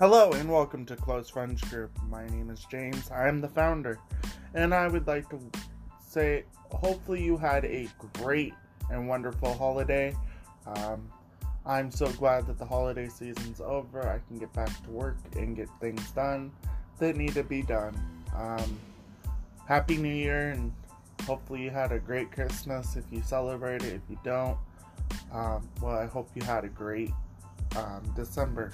Hello and welcome to Close Friends Group. My name is James. I am the founder, and I would like to say hopefully you had a great and wonderful holiday. Um, I'm so glad that the holiday season's over. I can get back to work and get things done that need to be done. Um, Happy New Year, and hopefully you had a great Christmas if you celebrate it. If you don't, um, well, I hope you had a great um, December.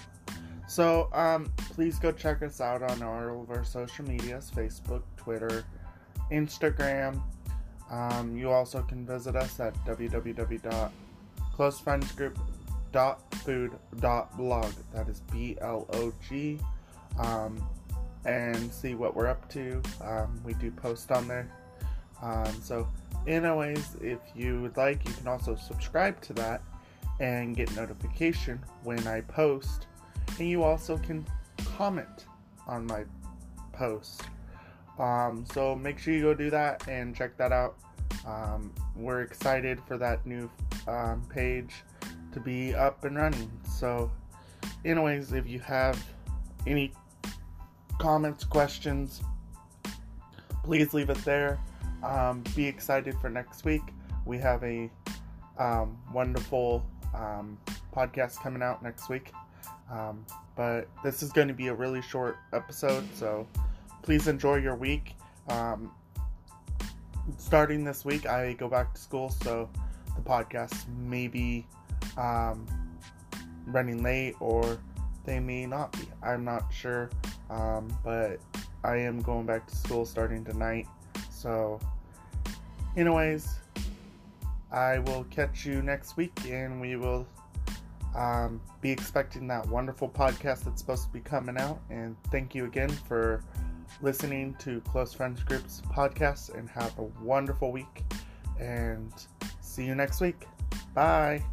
So um, please go check us out on all of our social medias Facebook, Twitter, Instagram. Um, you also can visit us at www.closefriendsgroup.food.blog. That is B L O G. Um, and see what we're up to. Um, we do post on there. Um, so, anyways, if you would like, you can also subscribe to that and get notification when I post and you also can comment on my post. Um, so make sure you go do that and check that out. Um, we're excited for that new um, page to be up and running. So, anyways, if you have any comments, questions, please leave it there. Um, be excited for next week. We have a um, wonderful um, podcast coming out next week. Um, but this is going to be a really short episode, so please enjoy your week. Um, starting this week, I go back to school, so the podcast may be um, running late or they may not be. I'm not sure, um, but I am going back to school starting tonight. So, anyways, I will catch you next week and we will um, be expecting that wonderful podcast that's supposed to be coming out. And thank you again for listening to Close Friends Group's podcast and have a wonderful week. And see you next week. Bye.